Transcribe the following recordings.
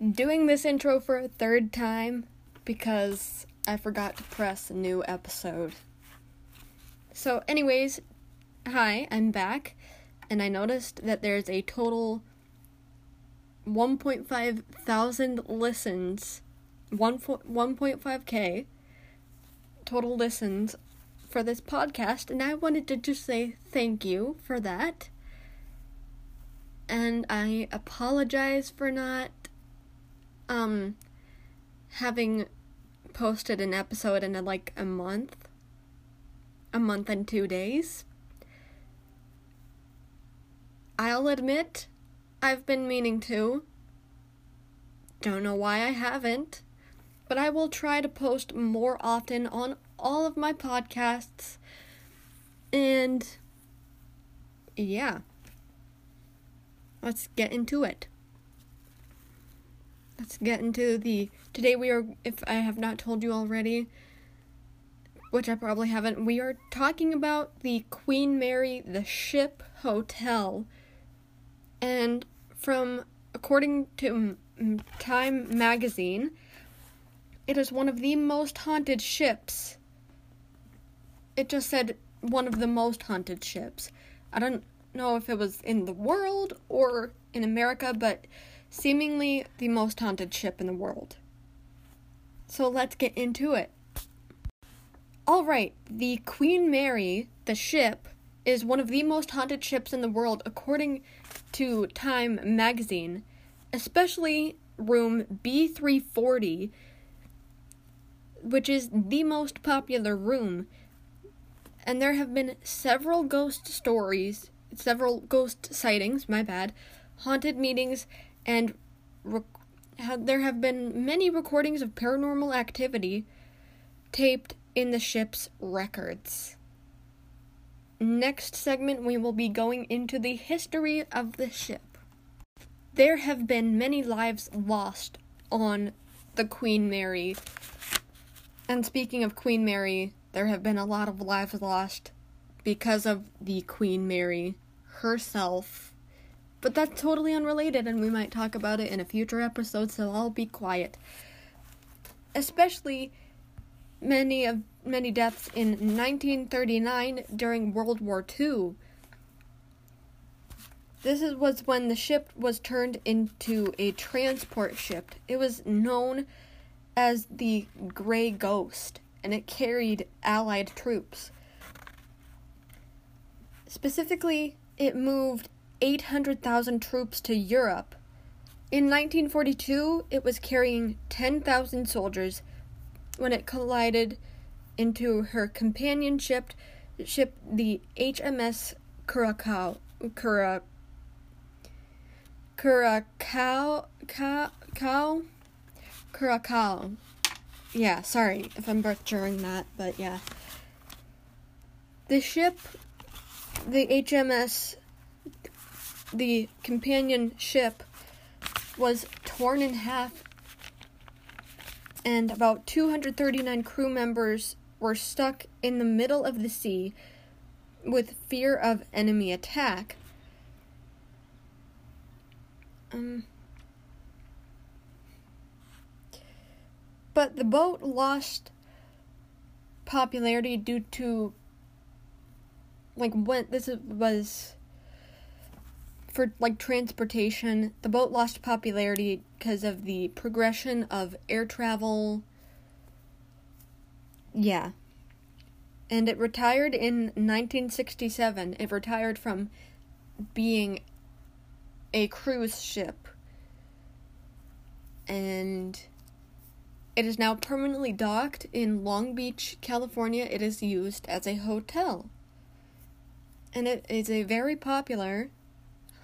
doing this intro for a third time because I forgot to press new episode. So, anyways, hi, I'm back, and I noticed that there's a total 1.5 thousand listens, 1, 1.5k total listens for this podcast, and I wanted to just say thank you for that. And I apologize for not um having posted an episode in a, like a month a month and 2 days I'll admit I've been meaning to. Don't know why I haven't but I will try to post more often on all of my podcasts. And yeah. Let's get into it let's get into the today we are if i have not told you already which i probably haven't we are talking about the queen mary the ship hotel. And from according to time magazine it is one of the most haunted ships. It just said one of the most haunted ships. I don't know if it was in the world or in america but seemingly the most haunted ship in the world. So let's get into it. Alright, the Queen Mary, the ship, is one of the most haunted ships in the world according to Time magazine, especially room B340, which is the most popular room. And there have been several ghost stories, several ghost sightings, my bad, haunted meetings, and rec- there have been many recordings of paranormal activity taped in the ship's records. Next segment, we will be going into the history of the ship. There have been many lives lost on the Queen Mary. And speaking of Queen Mary, there have been a lot of lives lost because of the Queen Mary herself but that's totally unrelated, and we might talk about it in a future episode, so I'll be quiet. Especially many of many deaths in 1939 during World War II. This is, was when the ship was turned into a transport ship. It was known as the Grey Ghost, and it carried Allied troops. Specifically, it moved 800,000 troops to Europe. In 1942, it was carrying 10,000 soldiers when it collided into her companion ship, ship the HMS Curacao. Cura, Curacao. Curacao. Curacao. Yeah, sorry if I'm butchering that, but yeah. The ship, the HMS the companion ship was torn in half, and about 239 crew members were stuck in the middle of the sea with fear of enemy attack. Um, but the boat lost popularity due to like when this was for like transportation, the boat lost popularity because of the progression of air travel. Yeah. And it retired in 1967. It retired from being a cruise ship. And it is now permanently docked in Long Beach, California. It is used as a hotel. And it is a very popular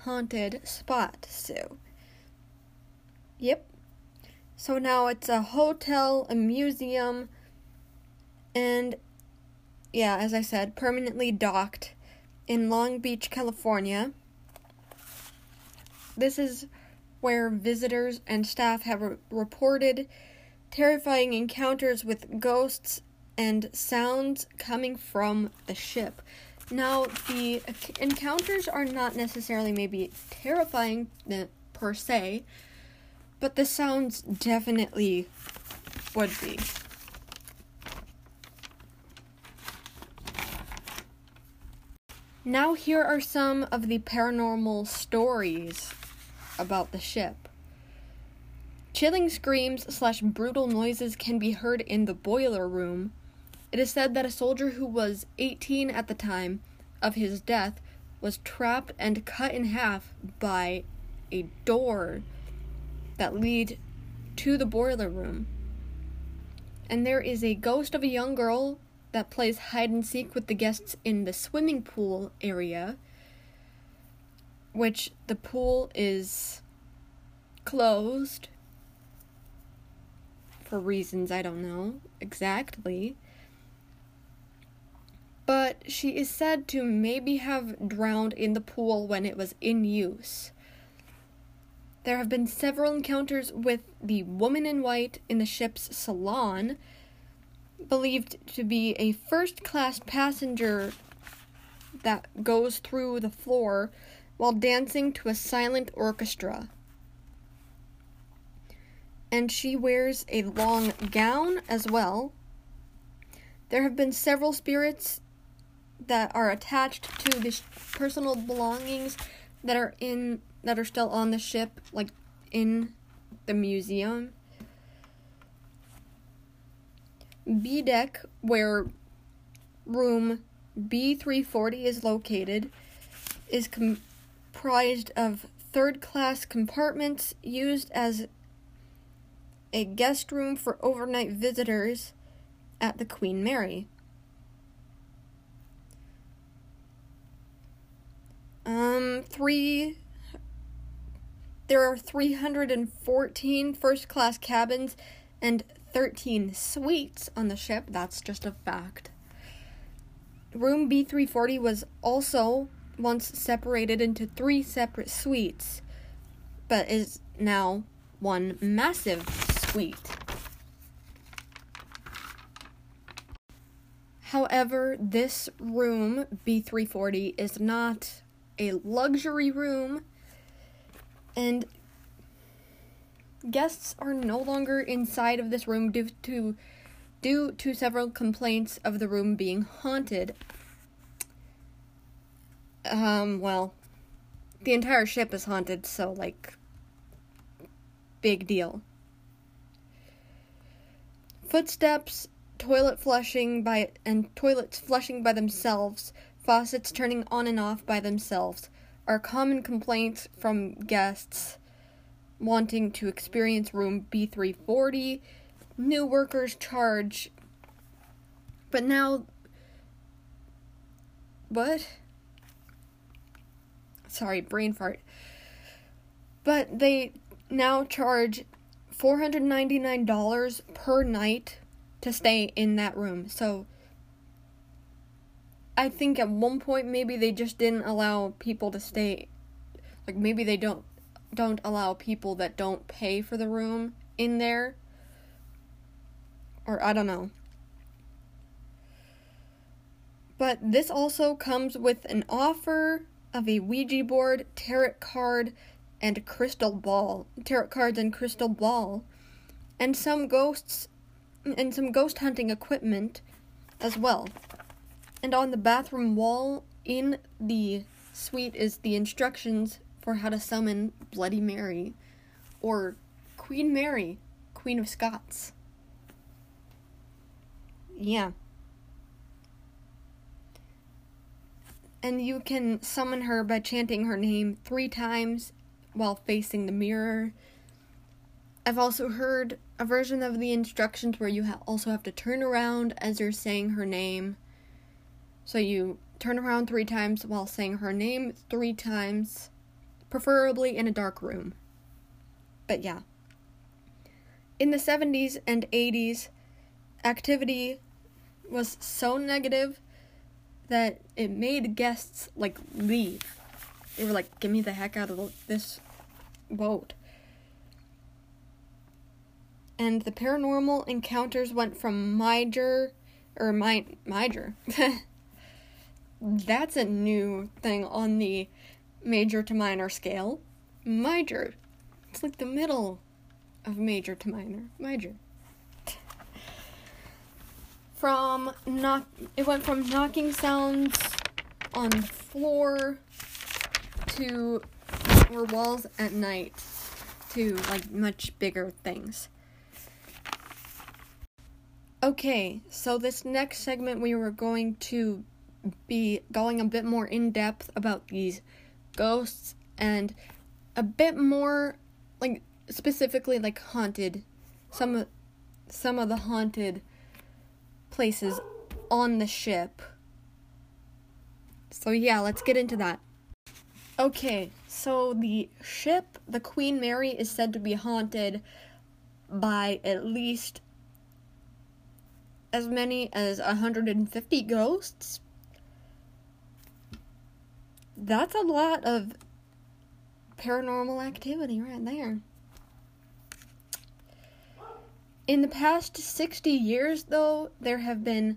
haunted spot, so. Yep. So now it's a hotel, a museum, and yeah, as I said, permanently docked in Long Beach, California. This is where visitors and staff have re- reported terrifying encounters with ghosts and sounds coming from the ship. Now, the encounters are not necessarily maybe terrifying uh, per se, but the sounds definitely would be. Now, here are some of the paranormal stories about the ship. Chilling screams slash brutal noises can be heard in the boiler room. It is said that a soldier who was 18 at the time of his death was trapped and cut in half by a door that lead to the boiler room. And there is a ghost of a young girl that plays hide and seek with the guests in the swimming pool area, which the pool is closed for reasons I don't know exactly. She is said to maybe have drowned in the pool when it was in use. There have been several encounters with the woman in white in the ship's salon believed to be a first class passenger that goes through the floor while dancing to a silent orchestra. And she wears a long gown as well. There have been several spirits that are attached to the personal belongings that are in that are still on the ship like in the museum B deck, where room B340 is located, is comprised of third class compartments used as a guest room for overnight visitors at the Queen Mary. Um, three. There are 314 first class cabins and 13 suites on the ship. That's just a fact. Room B340 was also once separated into three separate suites, but is now one massive suite. However, this room, B340, is not a luxury room, and guests are no longer inside of this room due to due to several complaints of the room being haunted. Um, well, the entire ship is haunted, so like big deal. Footsteps, toilet flushing by and toilets flushing by themselves, faucets turning on and off by themselves are common complaints from guests wanting to experience room B340. New workers charge. But now. What? Sorry, brain fart. But they now charge $499 per night to stay in that room. So I think at one point maybe they just didn't allow people to stay like maybe they don't don't allow people that don't pay for the room in there. Or I don't know. But this also comes with an offer of a Ouija board, tarot card, and crystal ball. Tarot cards and crystal ball. And some ghosts and some ghost hunting equipment as well. And on the bathroom wall in the suite is the instructions for how to summon Bloody Mary or Queen Mary, Queen of Scots. Yeah. And you can summon her by chanting her name three times while facing the mirror. I've also heard a version of the instructions where you ha- also have to turn around as you're saying her name. So you turn around three times while saying her name three times preferably in a dark room. But yeah. In the 70s and 80s, activity was so negative that it made guests like leave. They were like, "Get me the heck out of this boat." And the paranormal encounters went from major or my major. That's a new thing on the major to minor scale. Major. It's like the middle of major to minor. Major. From knock, it went from knocking sounds on floor to or walls at night to like much bigger things. Okay, so this next segment we were going to be going a bit more in depth about these ghosts and a bit more like specifically like haunted some some of the haunted places on the ship. So yeah, let's get into that. Okay, so the ship, the Queen Mary, is said to be haunted by at least as many as 150 ghosts. That's a lot of paranormal activity right there. In the past 60 years, though, there have been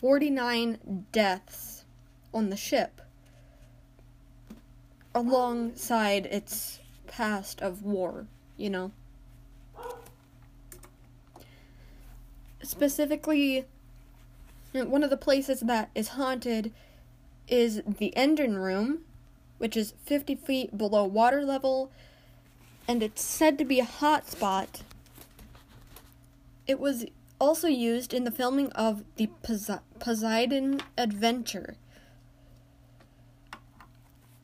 49 deaths on the ship alongside its past of war, you know. Specifically, one of the places that is haunted is the engine room, which is 50 feet below water level, and it's said to be a hot spot. It was also used in the filming of the Poseidon Adventure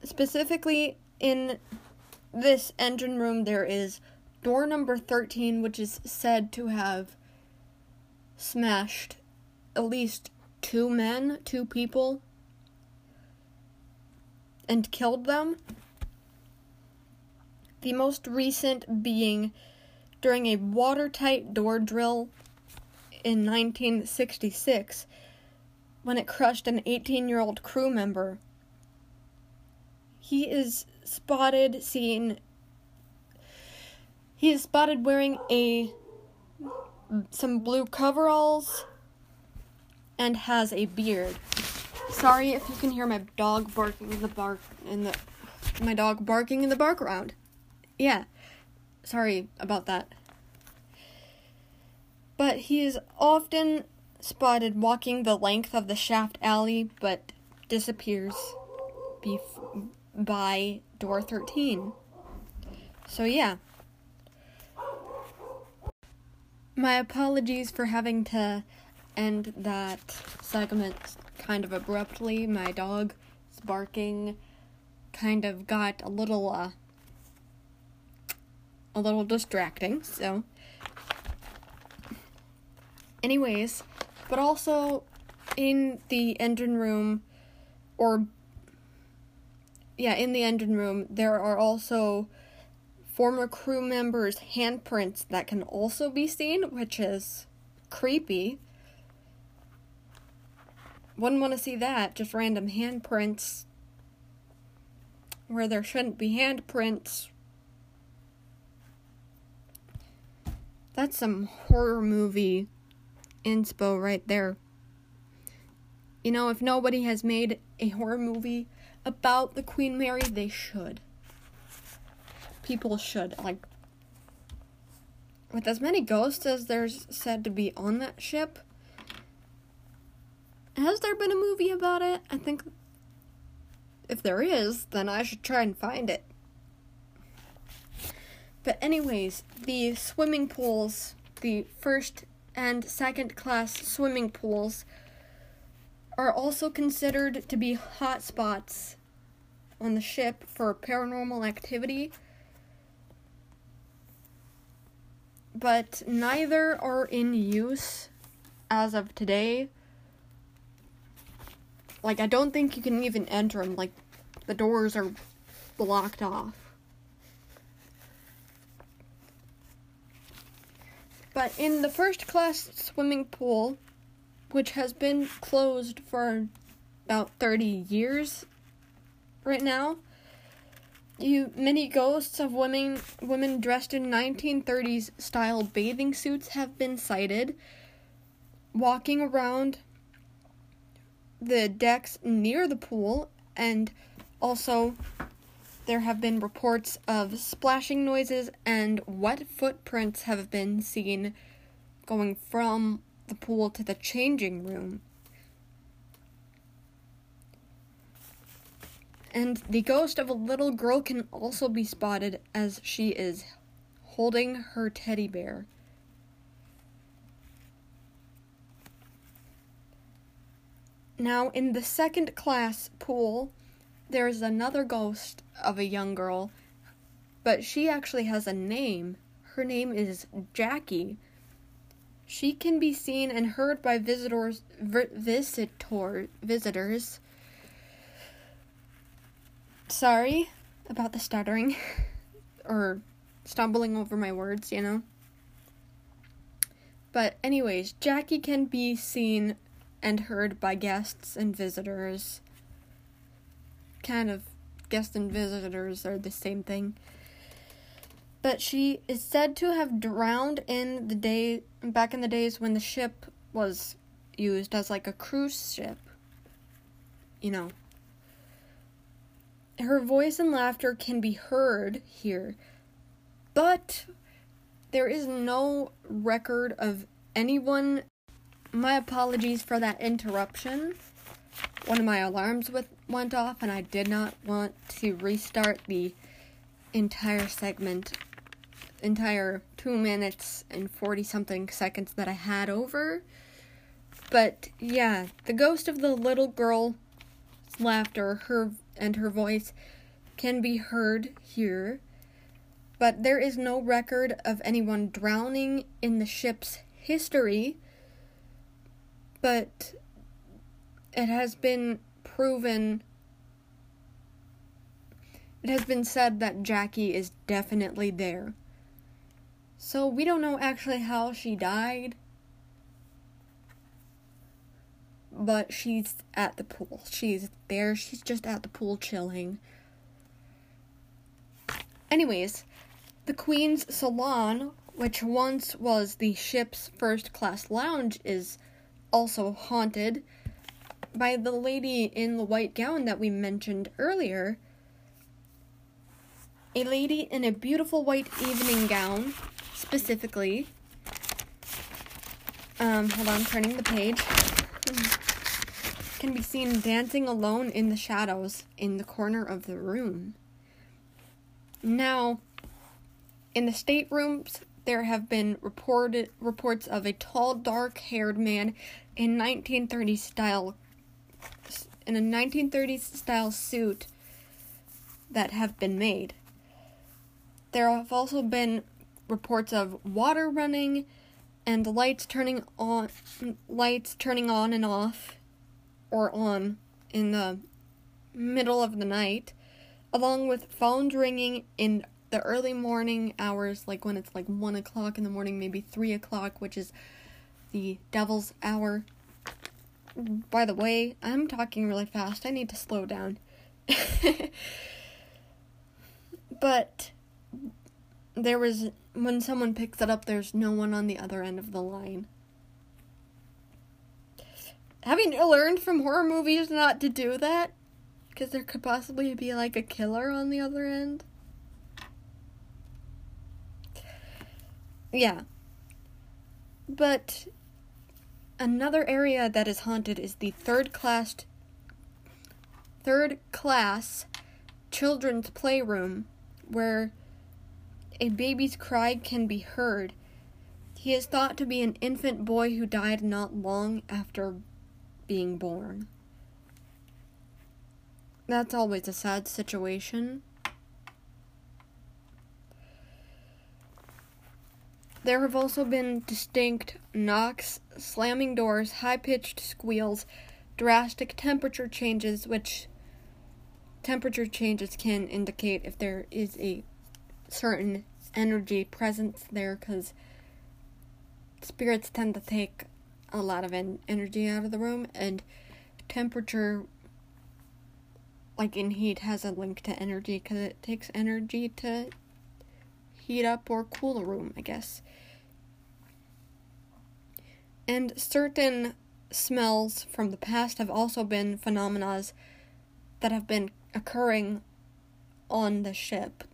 Specifically, in this engine room, there is door number 13, which is said to have smashed at least two men, two people, and killed them. The most recent being during a watertight door drill in 1966 when it crushed an 18 year old crew member he is spotted seen he is spotted wearing a some blue coveralls and has a beard. Sorry if you can hear my dog barking in the bark in the my dog barking in the background. Yeah. Sorry about that. But he is often spotted walking the length of the shaft alley but disappears bef- by door 13. So, yeah. My apologies for having to end that segment kind of abruptly. My dog's barking kind of got a little, uh, a little distracting, so. Anyways, but also in the engine room or yeah, in the engine room, there are also former crew members' handprints that can also be seen, which is creepy. Wouldn't want to see that, just random handprints where there shouldn't be handprints. That's some horror movie inspo right there. You know, if nobody has made a horror movie about the Queen Mary, they should. People should. Like, with as many ghosts as there's said to be on that ship, has there been a movie about it? I think if there is, then I should try and find it. But, anyways, the swimming pools, the first and second class swimming pools, are also considered to be hot spots on the ship for paranormal activity. But neither are in use as of today. Like, I don't think you can even enter them. Like, the doors are blocked off. But in the first class swimming pool, which has been closed for about 30 years right now. You many ghosts of women women dressed in 1930s style bathing suits have been sighted walking around the decks near the pool and also there have been reports of splashing noises and wet footprints have been seen going from the pool to the changing room. And the ghost of a little girl can also be spotted as she is holding her teddy bear. Now, in the second class pool, there's another ghost of a young girl, but she actually has a name. Her name is Jackie. She can be seen and heard by visitors visitor visitors. Sorry about the stuttering or stumbling over my words, you know. But anyways, Jackie can be seen and heard by guests and visitors. Kind of guests and visitors are the same thing. But she is said to have drowned in the day back in the days when the ship was used as like a cruise ship. You know. Her voice and laughter can be heard here, but there is no record of anyone my apologies for that interruption. One of my alarms with, went off, and I did not want to restart the entire segment, entire two minutes and 40 something seconds that I had over. But yeah, the ghost of the little girl's laughter, her and her voice can be heard here, but there is no record of anyone drowning in the ship's history but it has been proven it has been said that Jackie is definitely there. So we don't know actually how she died. But she's at the pool. She's there. She's just at the pool chilling. Anyways, the Queen's Salon, which once was the ship's first class lounge, is also haunted by the lady in the white gown that we mentioned earlier. A lady in a beautiful white evening gown, specifically. Um, hold on, turning the page. Can be seen dancing alone in the shadows in the corner of the room. Now, in the staterooms, there have been reported reports of a tall, dark-haired man in 1930s style in a 1930s style suit that have been made. There have also been reports of water running and lights turning on lights turning on and off or on in the middle of the night along with phones ringing in the early morning hours, like when it's like 1 o'clock in the morning, maybe 3 o'clock, which is the devil's hour. By the way, I'm talking really fast. I need to slow down. but there was, when someone picks it up, there's no one on the other end of the line. Having learned from horror movies not to do that, because there could possibly be like a killer on the other end. Yeah. But another area that is haunted is the third class third class children's playroom where a baby's cry can be heard. He is thought to be an infant boy who died not long after being born. That's always a sad situation. There have also been distinct knocks, slamming doors, high pitched squeals, drastic temperature changes, which temperature changes can indicate if there is a certain energy presence there because spirits tend to take a lot of en- energy out of the room and temperature like in heat has a link to energy because it takes energy to heat up or cool a room, I guess. And certain smells from the past have also been phenomena that have been occurring on the ship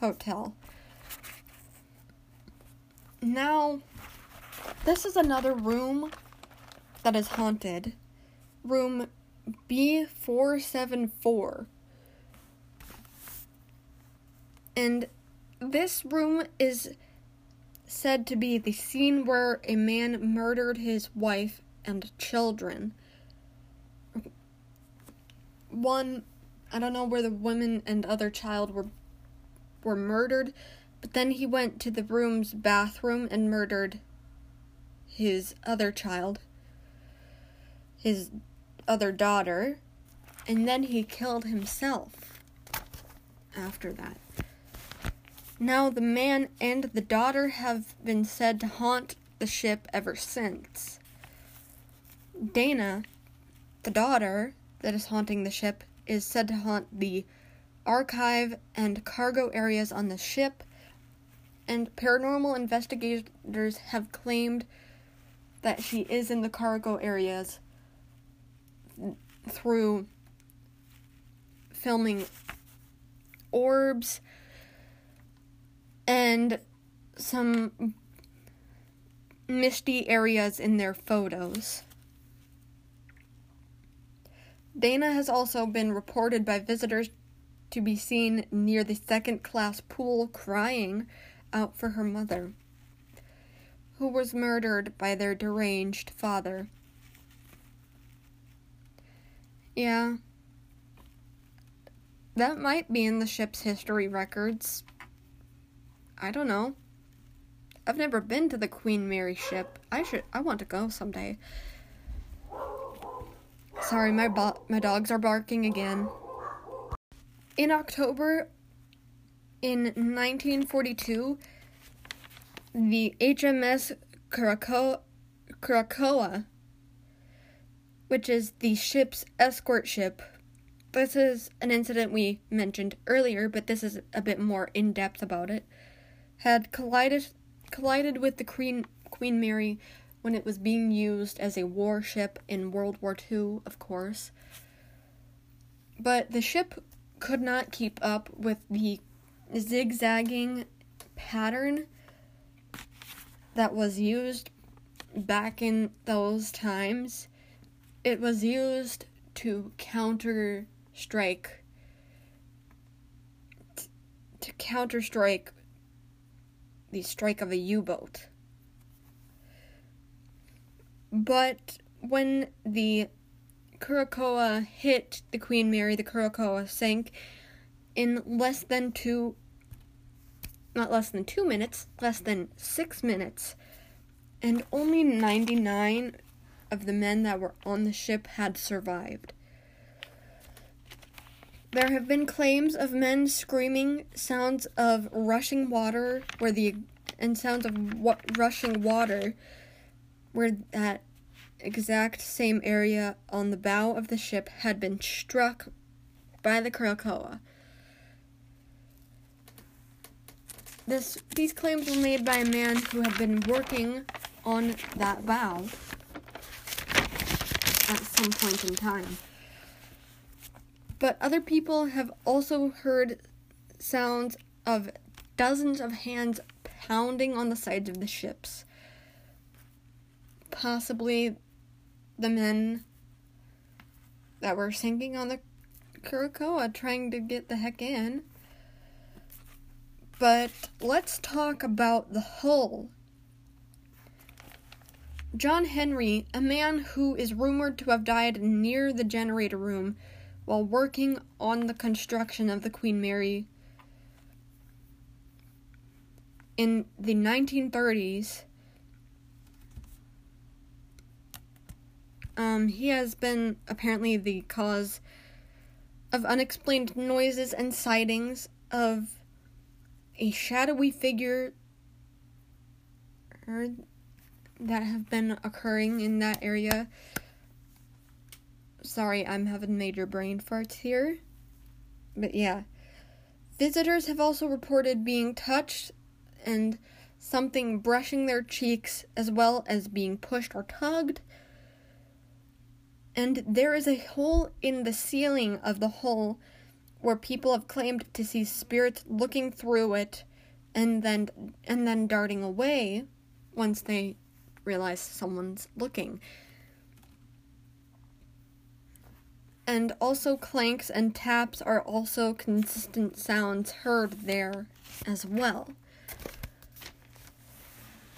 hotel. Now, this is another room that is haunted. Room B474. And this room is said to be the scene where a man murdered his wife and children. One, I don't know where the woman and other child were were murdered, but then he went to the room's bathroom and murdered his other child, his other daughter, and then he killed himself after that. Now, the man and the daughter have been said to haunt the ship ever since. Dana, the daughter that is haunting the ship, is said to haunt the archive and cargo areas on the ship, and paranormal investigators have claimed that she is in the cargo areas through filming orbs and some misty areas in their photos. Dana has also been reported by visitors to be seen near the second class pool crying out for her mother, who was murdered by their deranged father. Yeah. That might be in the ship's history records. I don't know. I've never been to the Queen Mary ship. I should I want to go someday. Sorry, my bo- my dogs are barking again. In October in 1942, the HMS Curacoa, which is the ship's escort ship, this is an incident we mentioned earlier, but this is a bit more in depth about it had collided collided with the Queen Queen Mary when it was being used as a warship in World War II, of course. But the ship could not keep up with the zigzagging pattern that was used back in those times. It was used to counter strike to counter strike the strike of a U boat. But when the Curacoa hit the Queen Mary, the Curacoa sank in less than two, not less than two minutes, less than six minutes, and only 99 of the men that were on the ship had survived. There have been claims of men screaming, sounds of rushing water, where the and sounds of wa- rushing water, where that exact same area on the bow of the ship had been struck by the Krakatoa. This these claims were made by a man who had been working on that bow at some point in time. But other people have also heard sounds of dozens of hands pounding on the sides of the ships. Possibly the men that were sinking on the Curacoa trying to get the heck in. But let's talk about the hull. John Henry, a man who is rumored to have died near the generator room, while working on the construction of the Queen Mary in the 1930s. Um, he has been apparently the cause of unexplained noises and sightings of a shadowy figure that have been occurring in that area Sorry, I'm having major brain farts here. But yeah. Visitors have also reported being touched and something brushing their cheeks, as well as being pushed or tugged. And there is a hole in the ceiling of the hole where people have claimed to see spirits looking through it and then and then darting away once they realize someone's looking. And also clanks and taps are also consistent sounds heard there as well.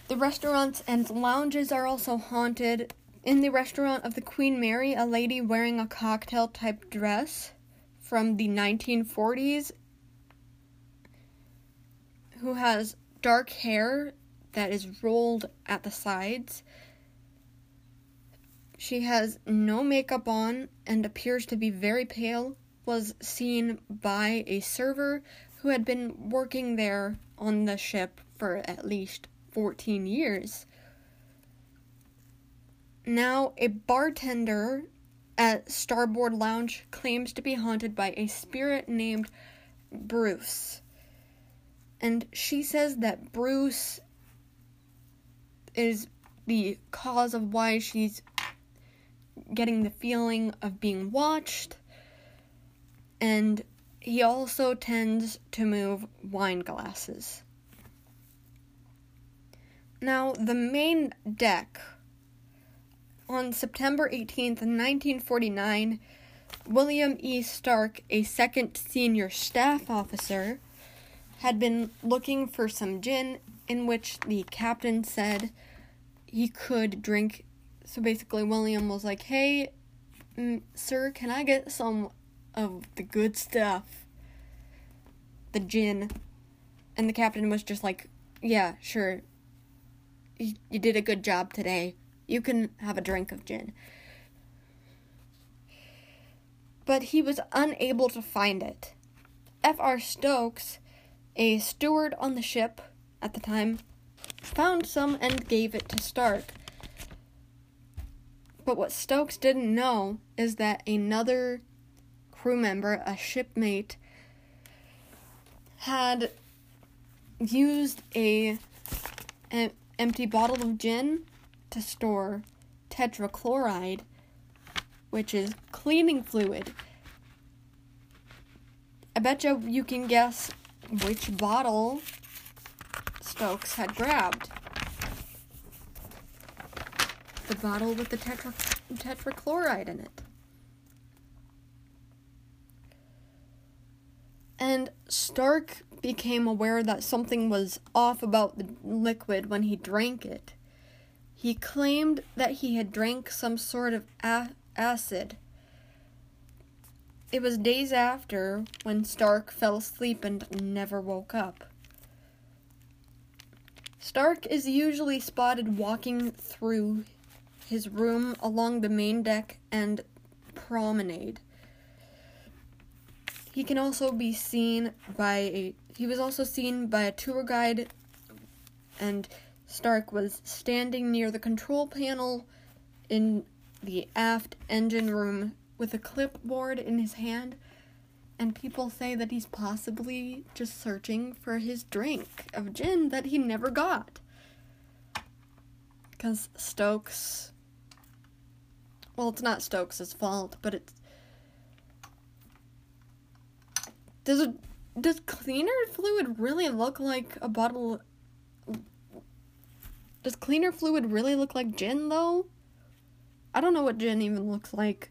The restaurants and lounges are also haunted. In the restaurant of the Queen Mary, a lady wearing a cocktail type dress from the 1940s who has dark hair that is rolled at the sides. She has no makeup on and appears to be very pale. Was seen by a server who had been working there on the ship for at least 14 years. Now, a bartender at Starboard Lounge claims to be haunted by a spirit named Bruce. And she says that Bruce is the cause of why she's getting the feeling of being watched. And he also tends to move wine glasses. Now, the main deck on September 18th, 1949, William E. Stark, a second senior staff officer, had been looking for some gin in which the captain said he could drink. So basically, William was like, Hey, mm, sir, can I get some of the good stuff? The gin. And the captain was just like, Yeah, sure, You, you did a good job today. You can have a drink of gin. But he was unable to find it. F.R. Stokes, a steward on the ship at the time, found some and gave it to Stark. But what Stokes didn't know is that another crew member, a shipmate, had used a, a empty bottle of gin to store tetrachloride, which is cleaning fluid. I bet you you can guess which bottle Stokes had grabbed. The bottle with the tetra- tetrachloride in it. And Stark became aware that something was off about the liquid when he drank it. He claimed that he had drank some sort of acid. It was days after when Stark fell asleep and never woke up. Stark is usually spotted walking through his room along the main deck and promenade. He can also be seen by a he was also seen by a tour guide and Stark was standing near the control panel in the aft engine room with a clipboard in his hand and people say that he's possibly just searching for his drink of gin that he never got. Because Stokes. Well, it's not Stokes' fault, but it's Does it does cleaner fluid really look like a bottle Does cleaner fluid really look like gin though? I don't know what gin even looks like.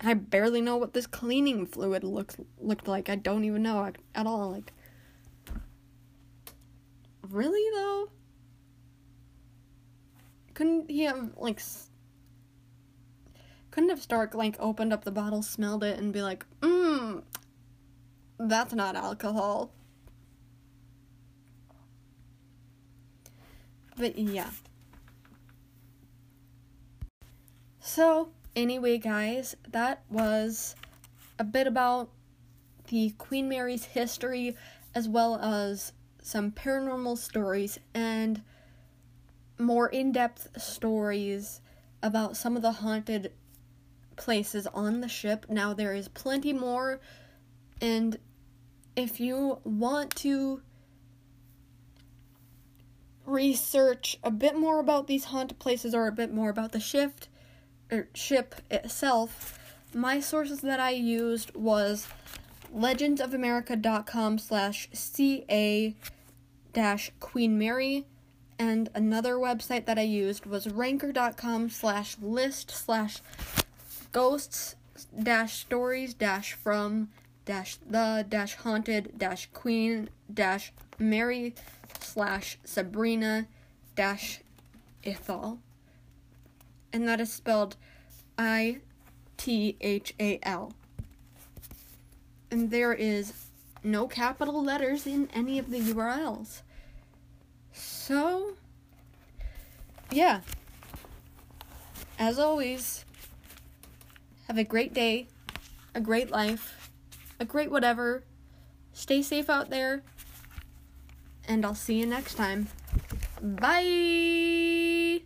I barely know what this cleaning fluid looks looked like. I don't even know at all like Really though? Couldn't he have like couldn't have Stark like opened up the bottle, smelled it, and be like, mmm, that's not alcohol. But yeah. So, anyway, guys, that was a bit about the Queen Mary's history as well as some paranormal stories and more in depth stories about some of the haunted places on the ship. Now, there is plenty more, and if you want to research a bit more about these haunted places or a bit more about the shift or ship itself, my sources that I used was legendsofamerica.com slash ca dash Queen Mary and another website that I used was ranker.com slash list slash ghosts dash stories dash from dash the dash haunted dash queen dash Mary slash Sabrina dash Ithal. And that is spelled I T H A L. And there is no capital letters in any of the URLs. So, yeah. As always, have a great day, a great life, a great whatever. Stay safe out there, and I'll see you next time. Bye!